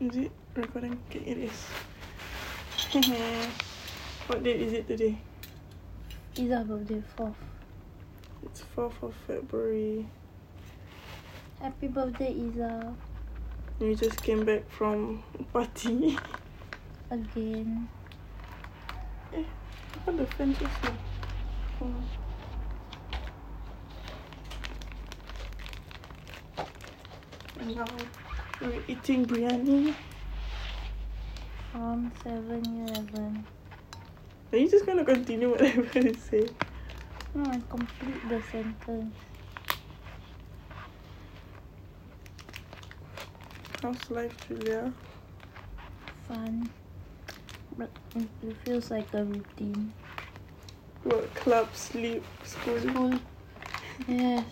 Is it recording? Okay, it is. what date is it today? Izzah birthday fourth. It's 4th of February. Happy birthday Izzah. We just came back from party. Again. eh, what the fence is here? Oh. And now we're eating biryani. From 7 Eleven. Are you just gonna continue whatever you say? No, I complete the sentence. How's life, Julia? Fun. But it feels like a routine. What club, sleep, school? School. Yes.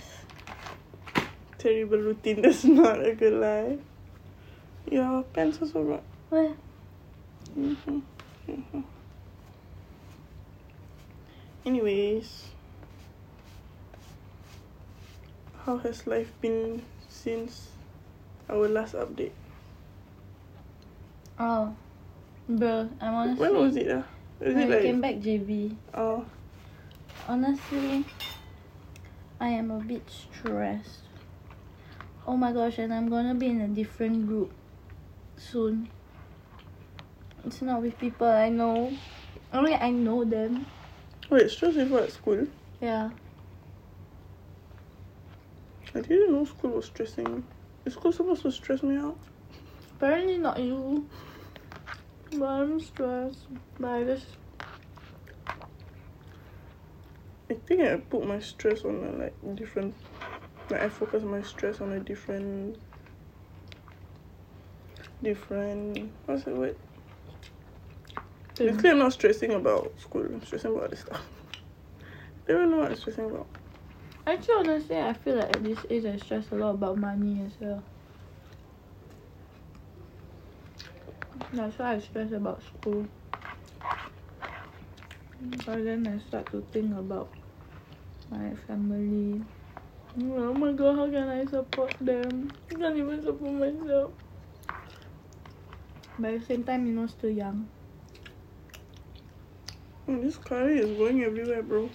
Terrible routine. That's not a good lie. Your pants also got. Well, hmm hmm Anyways, how has life been since our last update? oh. Bro, I'm honestly... When was it? Ah, was when it I came back JB. Oh, Honestly, I am a bit stressed. Oh my gosh, and I'm gonna be in a different group soon. It's not with people I know. Only I know them. wait, stress with what? School? Yeah. I didn't know school was stressing. Is school supposed to stress me out? Apparently not you. But I'm stressed. I just I think I put my stress on a like different like I focus my stress on a different different what's the word? Basically I'm not stressing about school, I'm stressing about other stuff. I don't know what I'm stressing about. Actually, honestly, I feel like at this age I stress a lot about money as well. That's why I stress about school. But then I start to think about my family. Oh my god, how can I support them? I can't even support myself. But at the same time, you know, still young. Oh, this curry is going everywhere bro.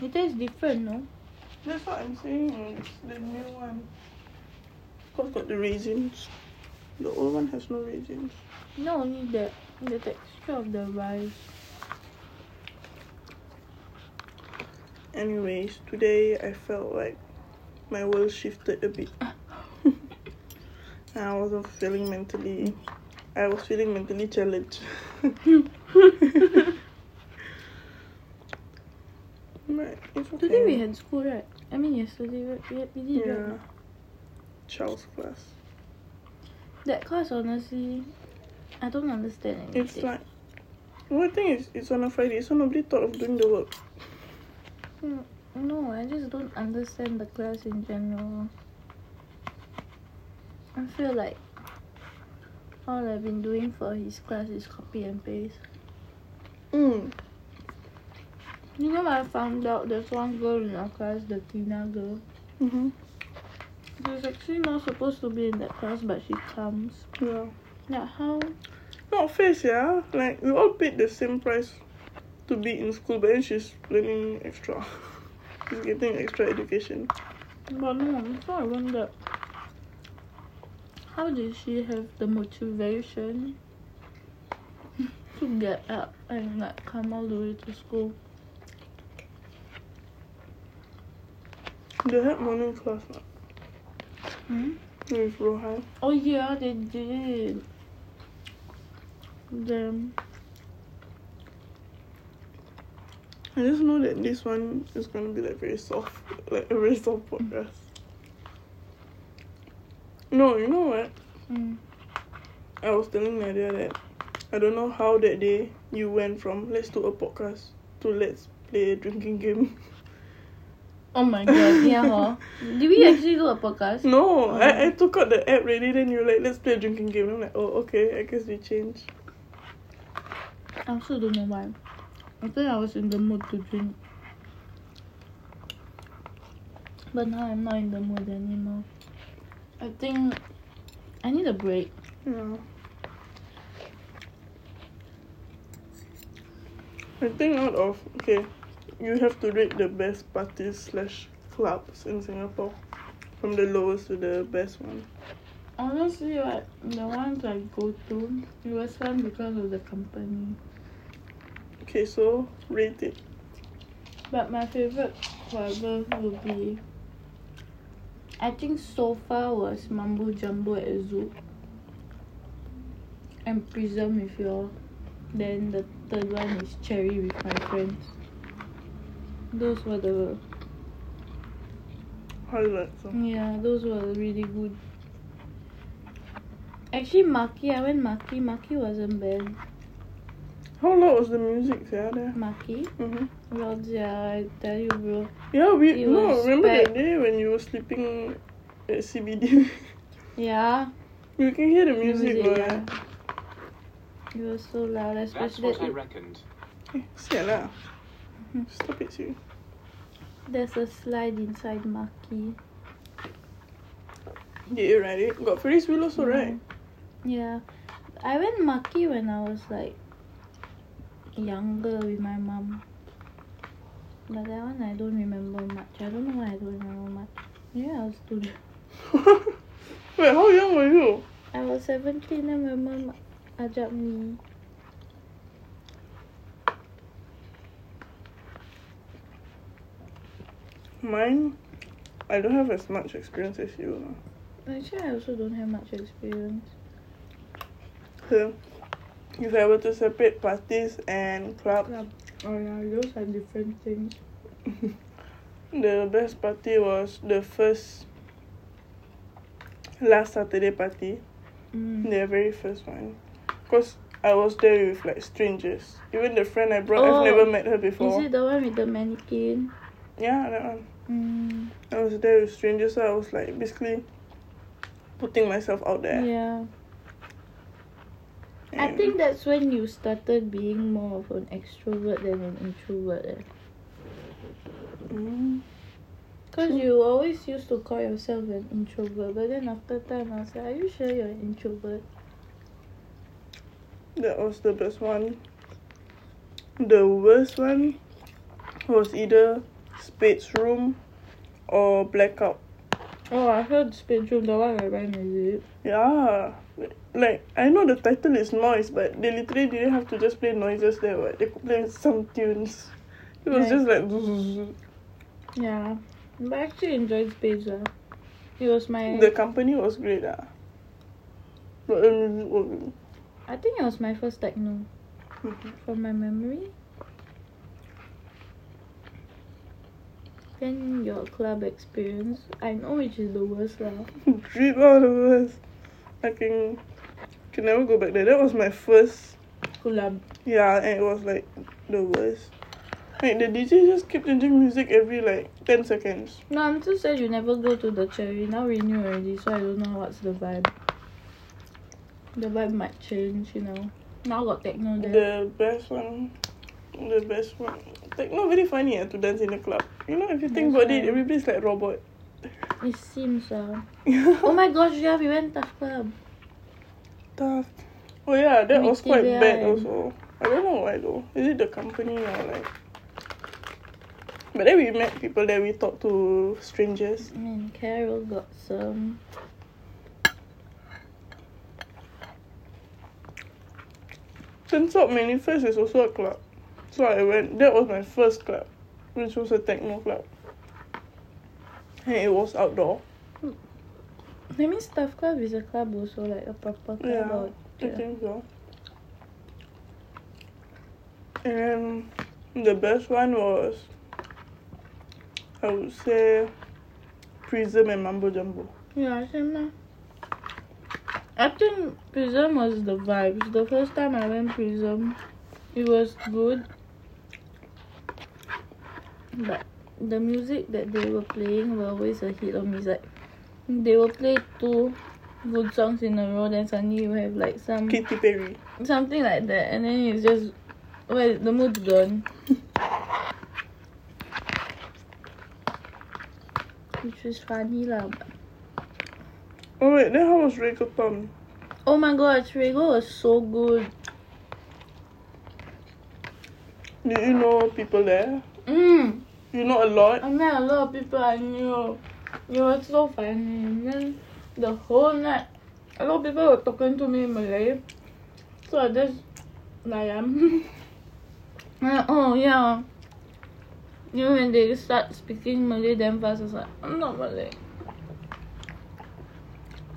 It tastes different, no? That's what I'm saying, it's the new one. Cause got the raisins. The old one has no raisins. No, only the the texture of the rice. Anyways, today I felt like my world shifted a bit. I wasn't feeling mentally. I was feeling mentally challenged. it's okay. Today we had school, right? I mean, yesterday we, we, we did, yeah. right? Charles class. That class, honestly, I don't understand anything. It's like one thing is it's on a Friday, so nobody thought of doing the work. Mm, No, I just don't understand the class in general. I feel like all I've been doing for his class is copy and paste. Mm. You know, I found out there's one girl in our class, the Tina girl. Mm-hmm. She's actually not supposed to be in that class, but she comes. Yeah. Yeah, how? Not fair, yeah. Like we all paid the same price to be in school, but then she's learning extra. she's getting extra education. But no, so I wonder how did she have the motivation to get up and like come all the way to school? They had morning class Hmm? with Rohan. Oh yeah, they did. Them. I just know that this one is gonna be like very soft, like a very soft podcast. No, you know what? Mm. I was telling Nadia that I don't know how that day you went from let's do a podcast to let's play a drinking game. Oh my god, yeah, huh? Did we actually do a podcast? No, Oh. I, I took out the app already, then you were like, let's play a drinking game. I'm like, oh, okay, I guess we change. I also don't know why. I think I was in the mood to drink. But now I'm not in the mood anymore. I think I need a break. Yeah. I think out of okay, you have to rate the best parties slash clubs in Singapore, from the lowest to the best one. Honestly, like the ones I go to, it was fun because of the company. Okay, so rate it. But my favorite clubbers will be. I think so far was Mambo Jambo at Zouk. And Prism with your. Then the third one is Cherry with my friends. Those were the Highlights. yeah, those were really good. Actually, Marquee, I went Marquee. Marquee wasn't bad. How loud was the music yeah, there? Marquee, Mm-hmm. Loud yeah, I tell you, bro. Yeah, we It no. was Remember that day when you were sleeping at CBD? Yeah, you can hear the the music, music, yeah. It was so loud, especially. That's especially what I reckoned. Eh, sial lah. Mhm. Stop it, you. there's a slide inside Marquee. Did you ride it? Got Ferris wheel also, right? Yeah, I went Marquee when I was like younger with my mom. But that one I don't remember much. I don't know why I don't remember much. Yeah, I was too. Wait, how young were you? I was 17 then my mom ajak me. Mine, I don't have as much experience as you. Actually, I also don't have much experience. So, if I were to separate parties and clubs, Oh yeah, those are different things. the best party was the first last Saturday party. Mm. The very first one. Because I was there with like strangers. Even the friend I brought, Oh, I've never met her before. Is it the one with the mannequin? Yeah, that one. Mm. I was there with strangers, so I was like basically putting myself out there. Yeah. I think that's when you started being more of an extrovert than an introvert. Eh? Mm. Cause you always used to call yourself an introvert, but then after time I was like, are you sure you're an introvert? That was the best one. The worst one was either Spade's Room or Blackout. Oh, I heard Spade's room. the one I went, is it? Yeah. Like, I know the title is Noise, but they literally didn't have to just play noises there. What? They could play some tunes. It was Right. just like. Yeah. But I actually enjoyed Spades. Uh. It was my. The company was great. Ah. But the music was I think it was my first techno. Mhm. From my memory. Then your club experience. I know which is the worst lah. Dream out of us. I can can never go back there. That was my first Club. yeah, and it was like the worst. Like the DJ just kept changing music every like ten seconds. No, I'm too sad you never go to the cherry. Now we knew already, so I don't know what's the vibe. The vibe might change, you know. Now got techno there. The best one the best one like not very funny uh, to dance in the club. You know if you think That's about it, why. everybody's like robot. It seems uh. Oh my gosh, yeah, we went to club. Tough. Oh yeah, that was quite bad also. I don't know why though. Is it the company or like but then we met people that we talked to strangers. And Carol got some. Turns out Manifest is also a club. So I went, that was my first club, which was a techno club. And it was outdoor. That means tough club is a club also, like a proper club. Yeah, or- I think so. And the best one was, I would say, Prism and Mambo Jambo. Yeah, same lah. I think Prism was the vibes. The first time I went Prism, it was good. But the music that they were playing were always a hit on me. Like they will play two good songs in a row, then suddenly you have like some Katy Perry. something like that, and then it's just well the mood's gone. Which is funny lah. Oh wait, then how was reggaeton? Oh my god, Trigo was so good. Did you know people there? Mm. You know a lot? I met a lot of people I knew. It was so funny. And then the whole night, a lot of people were talking to me in Malay. So I just like um, oh yeah. You know when they start speaking Malay damn fast, I was like, I'm not Malay.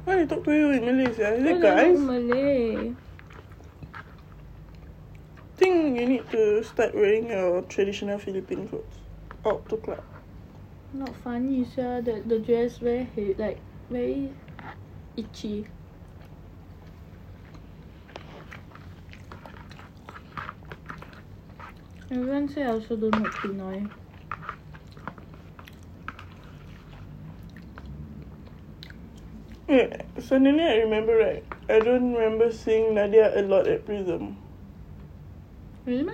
Why they talk to you in Malay? sia? Is it don't guys? Malay. think you need to start wearing your traditional Philippine clothes out to club. Not funny, sir. The the dress very he- like very itchy. Everyone say I also don't look Pinoy. Yeah, suddenly I remember right. I don't remember seeing Nadia a lot at Prism. Really?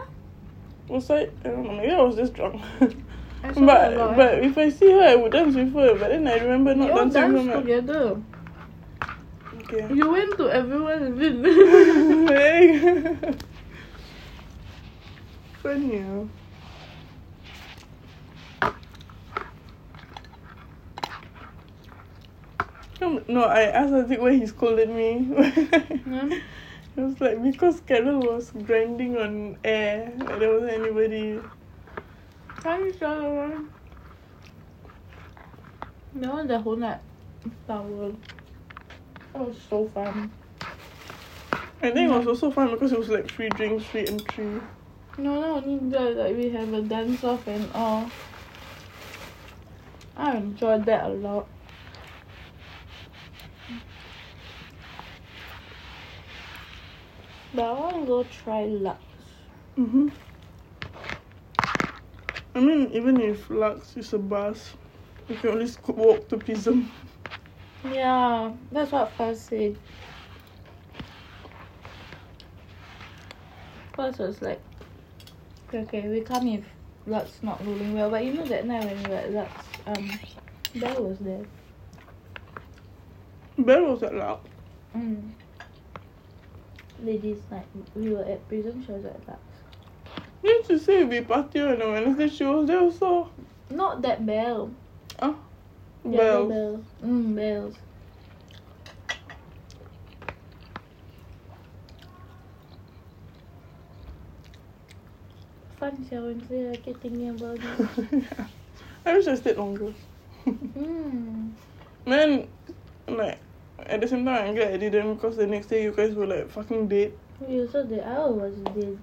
Was I? I don't know. Maybe I was just drunk. But lot. but if I see her, I would dance with her. But then I remember not you dancing with her. together. Okay. You went to everyone. Funny. No, I asked Haziq why he scolded me. Hmm? It was like because Carol was grinding on air, there wasn't anybody. You show the one? That one the whole night. Power. That was so fun. I think it was also fun because it was like free drinks, free entry. No, no, only that, like we have a dance off and all. I enjoyed that a lot. But I want to go try Lux. Mm-hmm. I mean, even if Lux is a bus, you can only sco- walk to Prism. Yeah, that's what Faz said. Faz was like, okay, okay, we come if Lux not rolling well. But you know that night when we were at Lux, um, Belle was there. Belle was at Lux. Mm. Ladies night. We were at prison, she was at Lux. Didn't you say we party on a Wednesday? She was there also. Not that Belle. Ah, The other Belle. Belle. Mm, Belle's. Fun sia Wednesday, I keep thinking about it. I wish I stayed longer. Hmm. Man, like, at the same time, I'm glad I didn't because the next day you guys were like fucking dead. We also did. I was dead.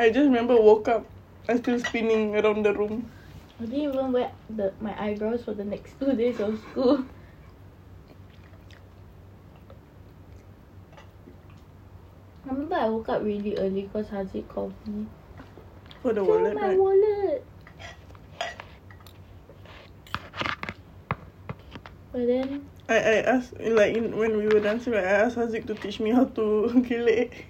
I just remember woke up, I still spinning around the room. I didn't even wear the my eyebrows for the next two days of school. I remember I woke up really early because Haziq called me. For the Show wallet, my right? wallet. But then I, I asked, like, in, when we were dancing, right, I asked Haziq to teach me how to gelek.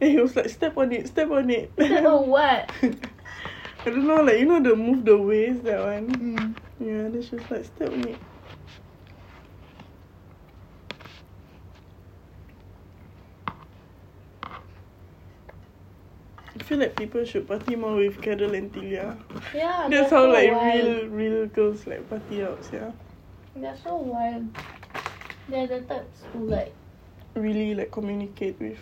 And he was like, step on it, step on it. oh what? I don't know, like, you know the move the waist, that one? Mm. Yeah, then she was like, step on it. I feel like people should party more with Carol and Tilia. Yeah, That's they're how so like wild. real real girls like party out, yeah. They're so wild. They're the types who like Really like communicate with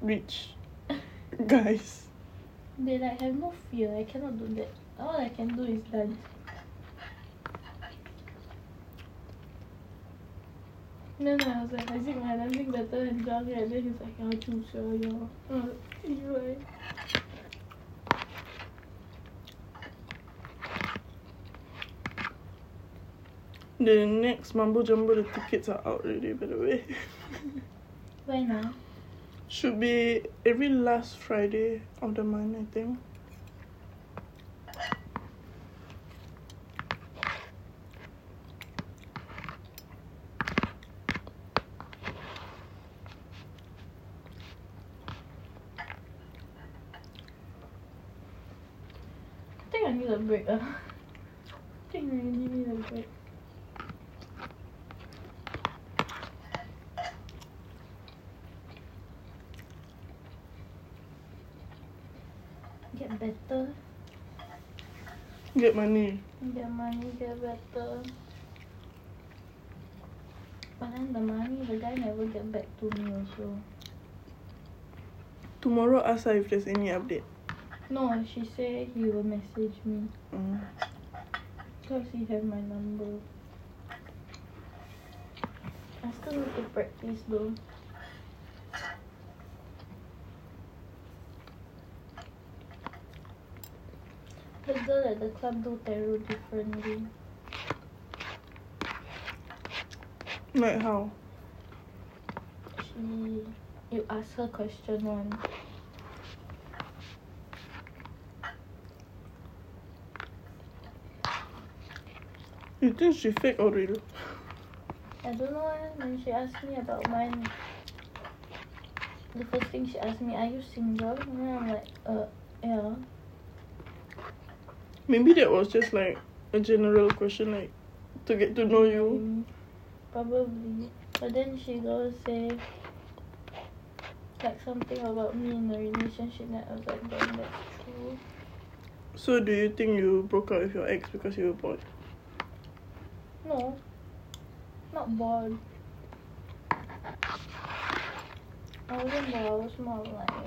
rich guys. they like have no fear. I cannot do that. All I can do is dance. Then I was like, I think my dancing better than Johnny and then he's like, I'll choose you, yo. I you. The next Mambo Jambo, the tickets are out already, by the way. When ah? Should be every last Friday of the month, I think. I think I need a break. Uh. I think I really need a break. Get better. Get money. Get money, get better. But then the money, the guy never get back to me also. Tomorrow ask her if there's any update. No, she said he will message me. Mm. Because he have my number. I still need to practice though. Girl at the club do tarot differently. Like how? She, you ask her question one. You think she fake or real? I don't know eh, when she asked me about mine. The first thing she asked me, are you single? And I'm like, uh, yeah. Maybe that was just like a general question, like to get to know you. Mm, Probably. But then she goes say like something about me in a relationship and I was like, damn, that's true. So do you think you broke up with your ex because you were bored? No. Not bored. I wasn't bored, I was more like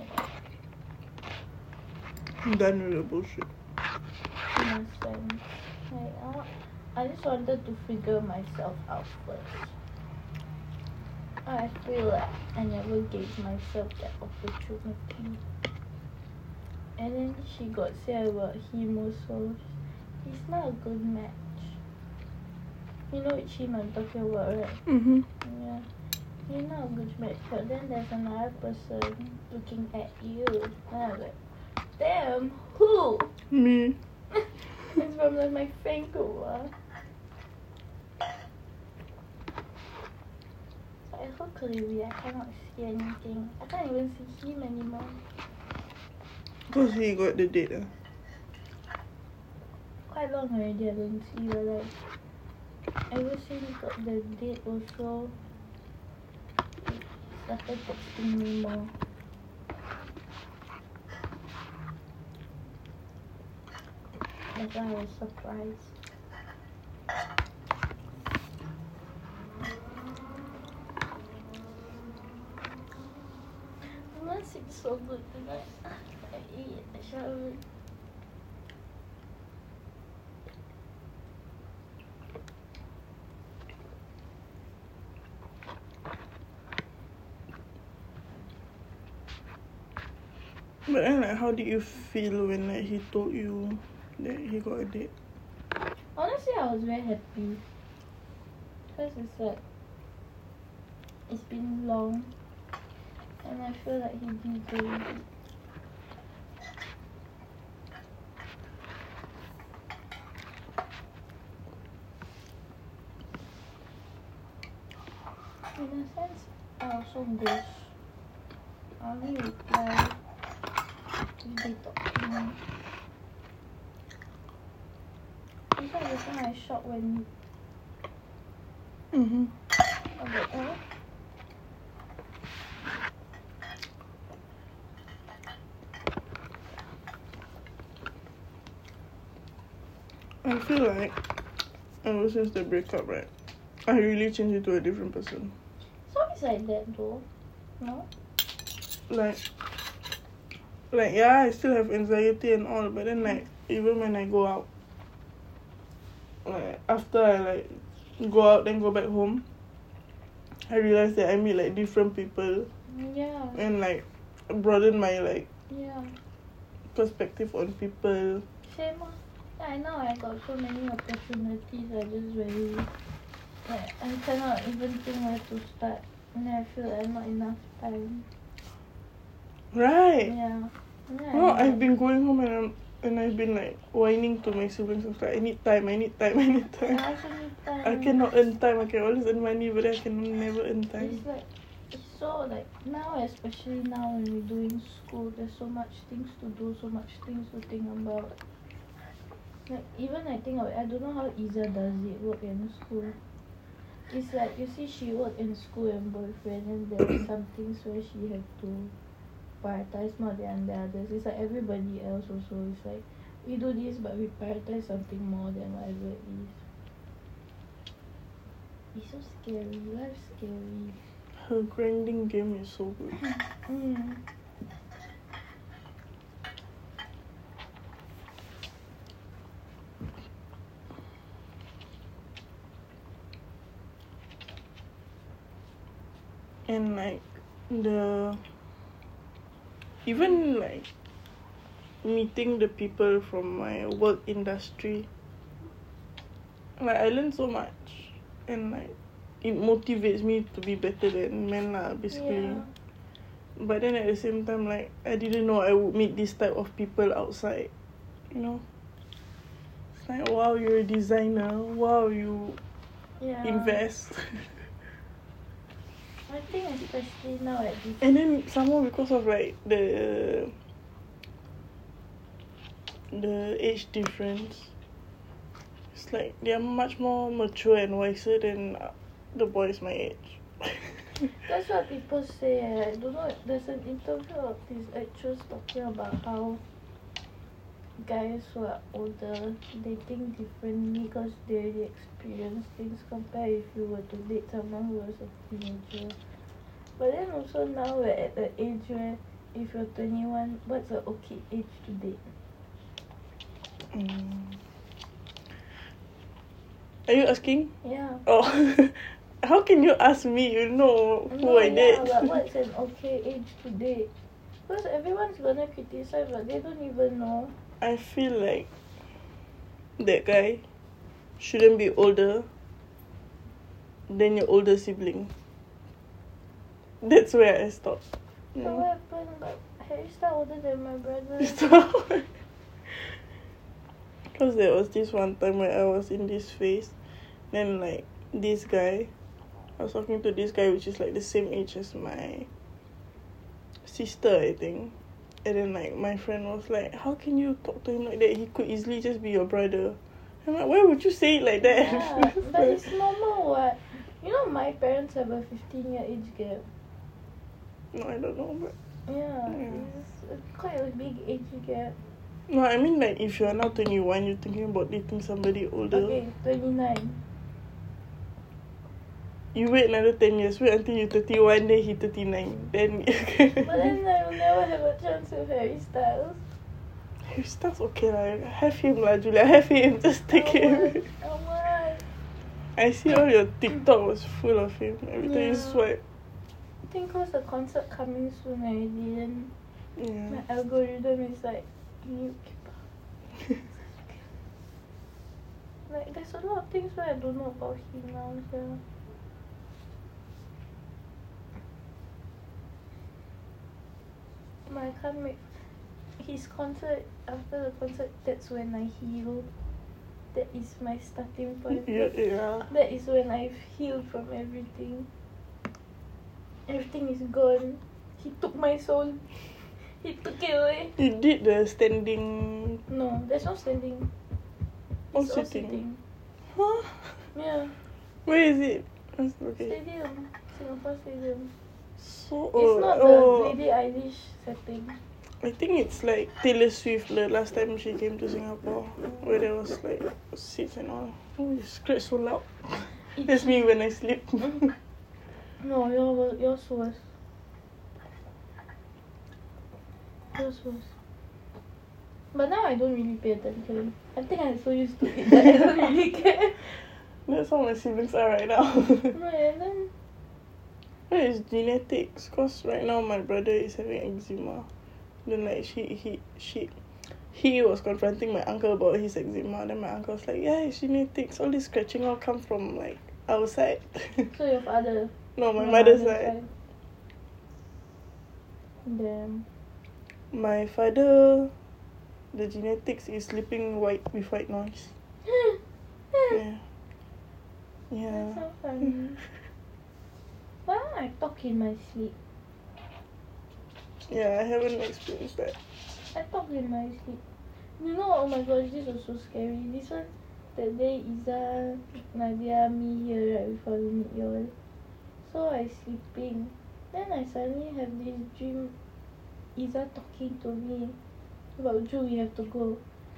Done with the bullshit. In a. Like I, I just wanted to figure myself out first. I feel like I never gave myself that opportunity. And then she got say about him also. He's not a good match. You know which him I'm talking about, right? Mm-hmm. Yeah. You're not a good match, but then there's another person looking at you. And I was like, damn, who? Me. It's from like my. So I so clearly I cannot see anything. I can't even see him anymore. Because he got the date. ah. Quite long already I don't see but like ever since he got the date also he started texting me more. I was surprised. My sleep so good tonight. I eat, I showered. But like how did you feel when like he told you that he got a date? Honestly, I was very happy. Because it's like, it's been long. And I feel like he deserved it. In a sense, I also ghost. I only reply if they talk to me. Just now I shocked when Mm-hmm. Oh. I feel like ever since the breakup, right, I really changed into a different person. It's always like that though. No? Like, like yeah, I still have anxiety and all, but then like even when I go out, like after I like go out then go back home, I realize that I meet like different people Yeah. and like broaden my like Yeah. perspective on people. Same. I know I got so many opportunities. I just very like I cannot even think where to start. And I feel like not enough time. Right. Yeah. Yeah. No, I've been going home and I'm and I've been like whining to my siblings. I like, I need time, I need time, I need I time. also need time. I cannot earn time. I can always earn money, but I can never earn time. It's like it's so like now, especially now when we're doing school, there's so much things to do, so much things to think about. Like even I think I don't know how Isa does it work in school. It's like you see she work in school and boyfriend and there are some things where she have to prioritize more than the others it's like everybody else also it's like we do this but we prioritize something more than whatever it is it's so scary life's scary Her grinding game is so good. mm. and like the even like meeting the people from my work industry like I learn so much. And like it motivates me to be better than men lah basically. Yeah. But then at the same time like I didn't know I would meet this type of people outside you know? It's like wow you're a designer. Wow you yeah. invest I think especially now at this And then some more because of like the the age difference. It's like they are much more mature and wiser than the boys my age. That's what people say. I don't know. There's an interview of this actress talking about how guys who are older they think differently because they already experienced things compared if you were to date someone who was a teenager. But then also now we're at the age where if you're 21, what's a okay age to date? Mm. Are you asking? Yeah. Oh, how can you ask me? You know who no, I yeah, date. but what's an okay age to date? Because everyone's gonna criticize, but they don't even know. I feel like that guy shouldn't be older than your older sibling. That's where I stop. So Mm. what happened? But Harry's not older than my brother. Because there was this one time where I was in this phase, then like this guy, I was talking to this guy which is like the same age as my sister, I think. And then like my friend was like, How can you talk to him like that? He could easily just be your brother. I'm like, why would you say it like that? Yeah, but it's normal what? You know my parents have a 15 year age gap. no, I don't know, but Yeah, Yeah. it's quite a big age gap. no, I mean like if you're twenty one, you're thinking about dating somebody older. Okay, 29. You wait another ten years, wait until you're thirty one, then he thirty nine. Then But then I will never have a chance with Harry Styles. Harry Styles okay lah. Have him lah, Julia. Have him. Just take I want, him. I want. I see all your TikTok was full of him. Every time you swipe. I think cause the concert coming soon I then Yeah. my algorithm is like, you keep up. Like, there's a lot of things where I don't know about him now, yeah. I can't make his concert after the concert that's when I heal. That is my starting point. yeah, yeah. That is when I've healed from everything. Everything is gone. He took my soul. He took it away. he did the standing. No, there's no standing. It's all sitting. sitting. Huh? Yeah. Where is it? Okay. Stadium. Singapore Stadium. So, It's oh, not the oh, Lady Eilish setting. I think it's like Taylor Swift the last time she came to Singapore, where there was like seats and all. Oh, you scratch so loud. That's me when I sleep. No, your was yours was. Yours was. But now I don't really pay attention. I think I'm so used to it that I don't really care. That's how my siblings are right now. No, and then That is genetics. Cause right now my brother is having eczema. Then like she he she he was confronting my uncle about his eczema. Then my uncle was like, Yeah, it's genetics. All this scratching all come from like outside. so your father. no, my mother's side. Damn. My father the genetics is sleeping white with white noise. Yeah. Yeah. That's so funny. Why don't I talk in my sleep? Yeah, I haven't experienced that. I talk in my sleep. You know, oh my gosh, this was so scary. This one, that day Izzah, Nadia, me here right before we meet y'all. So I sleeping. Then I suddenly have this dream Izzah talking to me about Ju we have to go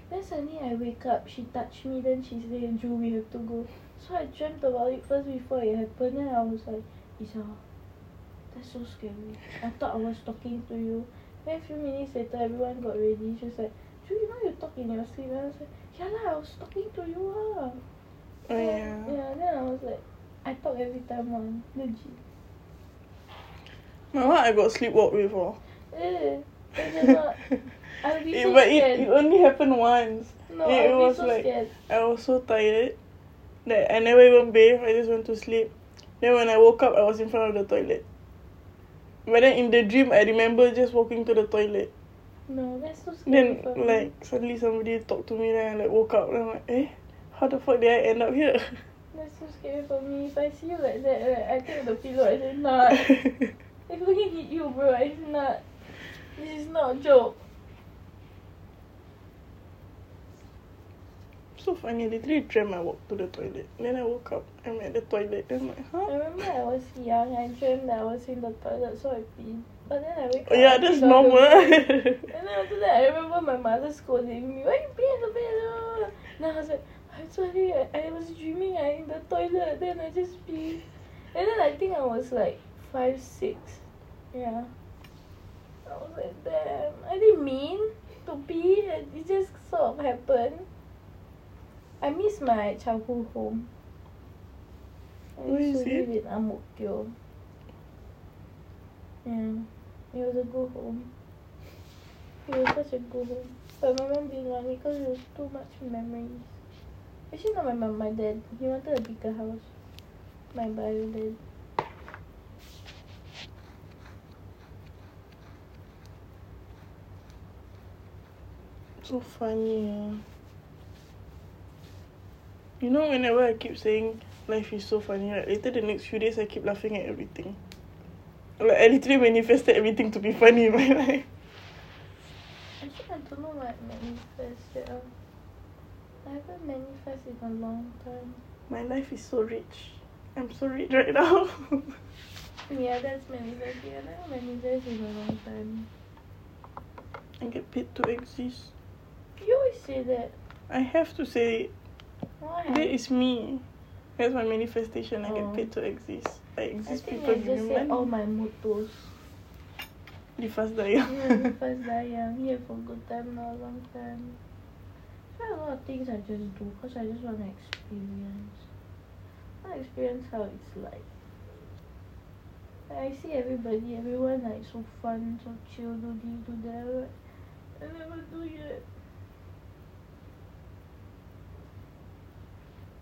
then suddenly I wake up she touch me then she say Ju we have to go so I dreamt about it first before it happen then I was like Izzah that's so scary I thought I was talking to you then a few minutes later everyone got ready she was like Ju you know you talk in your sleep then I was like ya lah I was talking to you ah Oh then, yeah. yeah then I was like I talk every time one legit My one I got sleepwalk before. eh I cannot I'll be It- so but it, it only happened once. no it was so like- scared I was so tired that I never even bathed. I just went to sleep. Then when I woke up, I was in front of the toilet. But then in the dream, I remember just walking to the toilet. no that's so scary Then for me. like suddenly somebody talked to me. Then I like woke up. And I'm like, eh, how the fuck did I end up here? That's so scary for me. If I see you like that, right, I take the pillow. I say, nah. I'm going hit you, bro. It's not. This is not a joke. so funny. Literally dreamt I walked to the toilet. Then I woke up. I'm at the toilet. I'm like, huh? I remember I was young. I dreamt that I was in the toilet, so I peed. But then I wake up. yeah, that's on the normal. And then after that, I remember my mother scolding me. Why you pee in the bed? ah?" Then I was like, I'm sorry. I, I was dreaming I in the toilet. Then I just pee. And then I think I was like five, six. Yeah. I was like, damn. I didn't mean to pee. It just sort of happened. I miss my childhood home. I used to live in Ang Mo Kio. Yeah. It was a good home. It was such a good home. But my mom didn't want it because it was too much memories. Actually, not my mom, my dad. He wanted a bigger house. My bio dad. So funny. ah. You know, whenever I keep saying life is so funny, right? Later the next few days, I keep laughing at everything. Like I literally manifested everything to be funny in my life. Actually, I don't know what manifest yet. ah. I haven't manifest in a long time. My life is so rich. I'm so rich right now. Yeah, that's manifesting. I never manifest in a long time. I get paid to exist. You always say that. I have to say, Why? that is me. That's my manifestation. I Oh. get paid to exist. I I exist. think People I give just me said all money. my mottos. Di fast Yeah, dayang. first die young, here for good time, not a long time. There a lot of things I just do because I just want to experience. I want to experience how it's like. I see everybody, everyone like so fun, so chill, do this, do that. I'm I never do yet.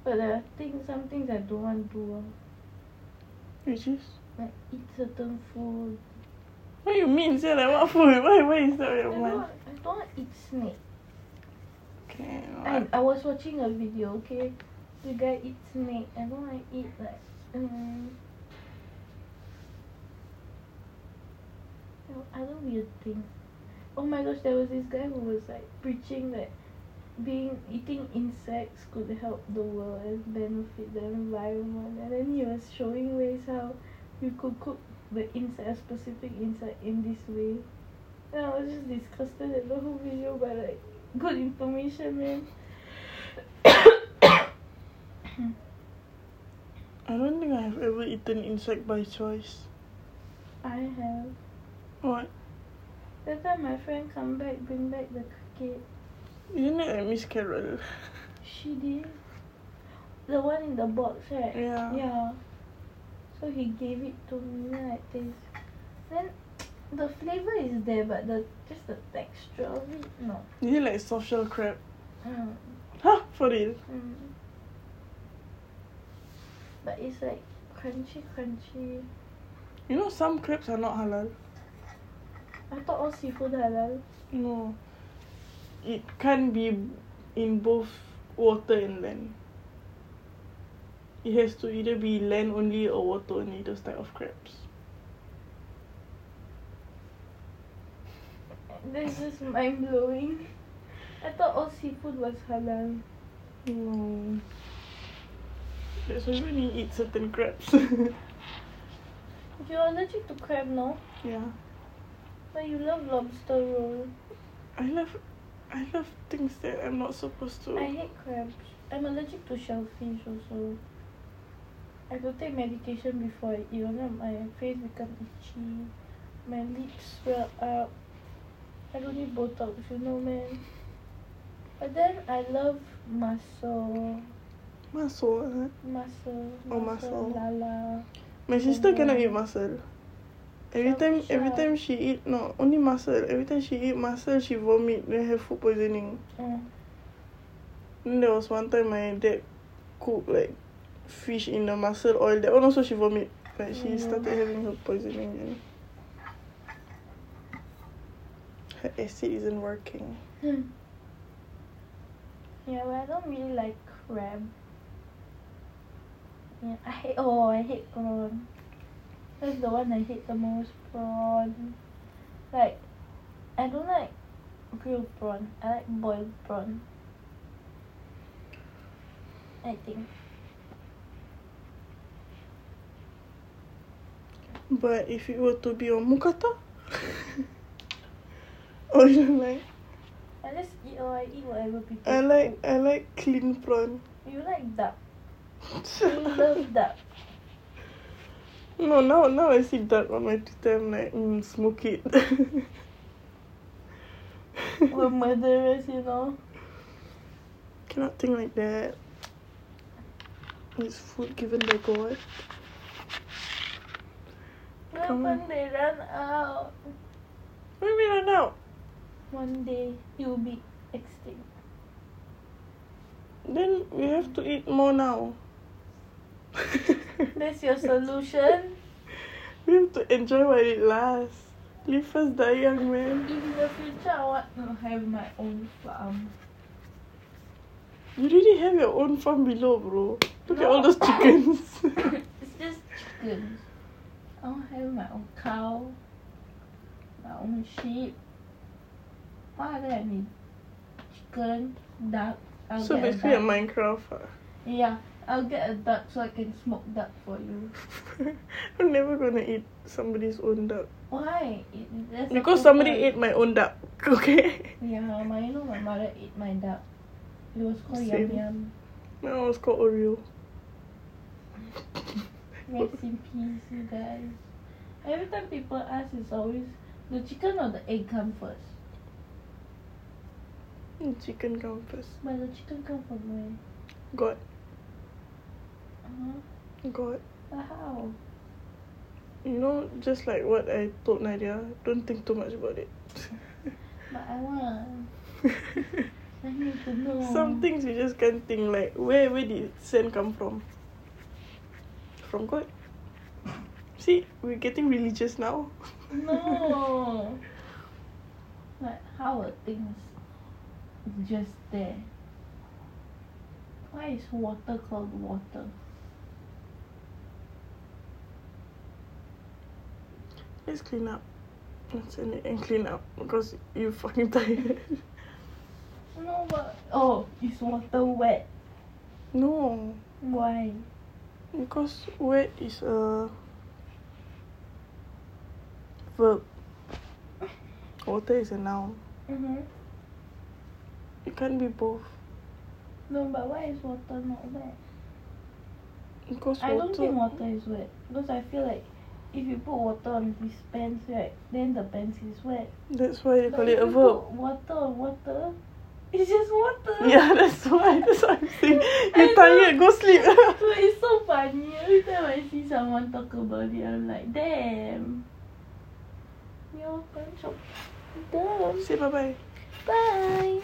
But there are things, some things I don't want to do. ah. Which is? Like eat certain food. What do you mean? Say like what food? Why, why is that I your don't, mind? I don't want to eat snake. Okay. I, I was watching a video, okay? The guy eats snake. I don't want to eat like um other weird thing. Oh my gosh, there was this guy who was like preaching that being eating insects could help the world and benefit the environment and then he was showing ways how you could cook the insect a specific insect in this way. And I was just disgusted at the whole video but like good information man. I don't think I have ever eaten insect by choice. I have. What? That time my friend come back, bring back the cricket. Isn't it like Miss Carol? She did. The one in the box, right? Yeah. Yeah. So he gave it to me, then I taste. Then the flavor is there, but the just the texture of it, no. Is it like soft shell crab? Mm. Huh? For real? Mm. But it's like crunchy, crunchy. You know some crabs are not halal. I thought all seafood halal. No. It can't be in both water and land. It has to either be land only or water only, those type of crabs. This is mind blowing. I thought all seafood was halal. No. That's why we only eat certain crabs. If you're allergic to crab, no? yeah. But But you love lobster roll. I love, I love things that I'm not supposed to. I hate crabs. I'm allergic to shellfish also. I to take medication before I eat, or my face become itchy. My lips swell up. I don't need Botox, you know, man. But then I love mussel. Masuk. eh? Mussel. Oh, mussel. Lala. My sister cannot eat mussel. Every time, every time she eat, no, only mussel. Every time she eat mussel, she vomit. Then have food poisoning. Mm. Then there was one time my dad cook like fish in the mussel oil. That one also she vomit. Like she Mm. started having her poisoning and her acid isn't working. Yeah, but I don't really like crab. Yeah, I hate. Oh, I hate prawn. That's the one I hate the most. Prawn. Like, I don't like grilled prawn. I like boiled prawn. I think. But if it were to be on mookata, oh you don't like? I just eat or I eat whatever people. I like I like clean prawn. You like duck. You love duck. No, now now I see duck on my Twitter. I'm like, mm, smoke it. We're murderers, you know. Cannot think like that. It's food given by God. Come When they run out, What do you mean run out? one day you'll be extinct. Then we have to eat more now. That's your solution. we have to enjoy while it lasts. Live first, die young, man. In the future, I want to have my own farm. You already have your own farm below, bro. Look at all those chickens. it's just chickens. I want to have my own cow, my own sheep. What other I need? Chicken, duck. I'll so a basically a duck. Minecraft. ah. Yeah, I'll get a duck so I can smoke duck for you. I'm never gonna eat somebody's own duck. Why? It, that's Because somebody ate my own duck. Okay? Yeah, my you know my mother ate my duck. It was called Same. Yum Yum. One was called Oreo. Rest in peace, you guys. Every time people ask, it's always the chicken or the egg come first. The Chicken come first. But the chicken come from where? God. Uh-huh. God. But how? You know, just like what I told Nadia, don't think too much about it. But I want. I need to know. Some things you just can't think like where where did sand come from? From God. See, we're getting religious now. No. like how are things just there? Why is water called water? Let's clean up. Let's end it and clean up because you fucking tired. No, but oh, is water wet? no, Why? because wet is a verb. Water is a noun. Mhm. It can't be both. No, but why is water not wet? Because I water. don't think water is wet because I feel like if you put water on his pants, right, then the pants is wet. That's why they call it a you verb. water on water, it's just water. Yeah, that's why. That's what I'm saying. You're tired. Go sleep. But it's so funny. Every time I see someone talk about it, I'm like, damn. You're a bunch of dumb. Say bye bye. Bye.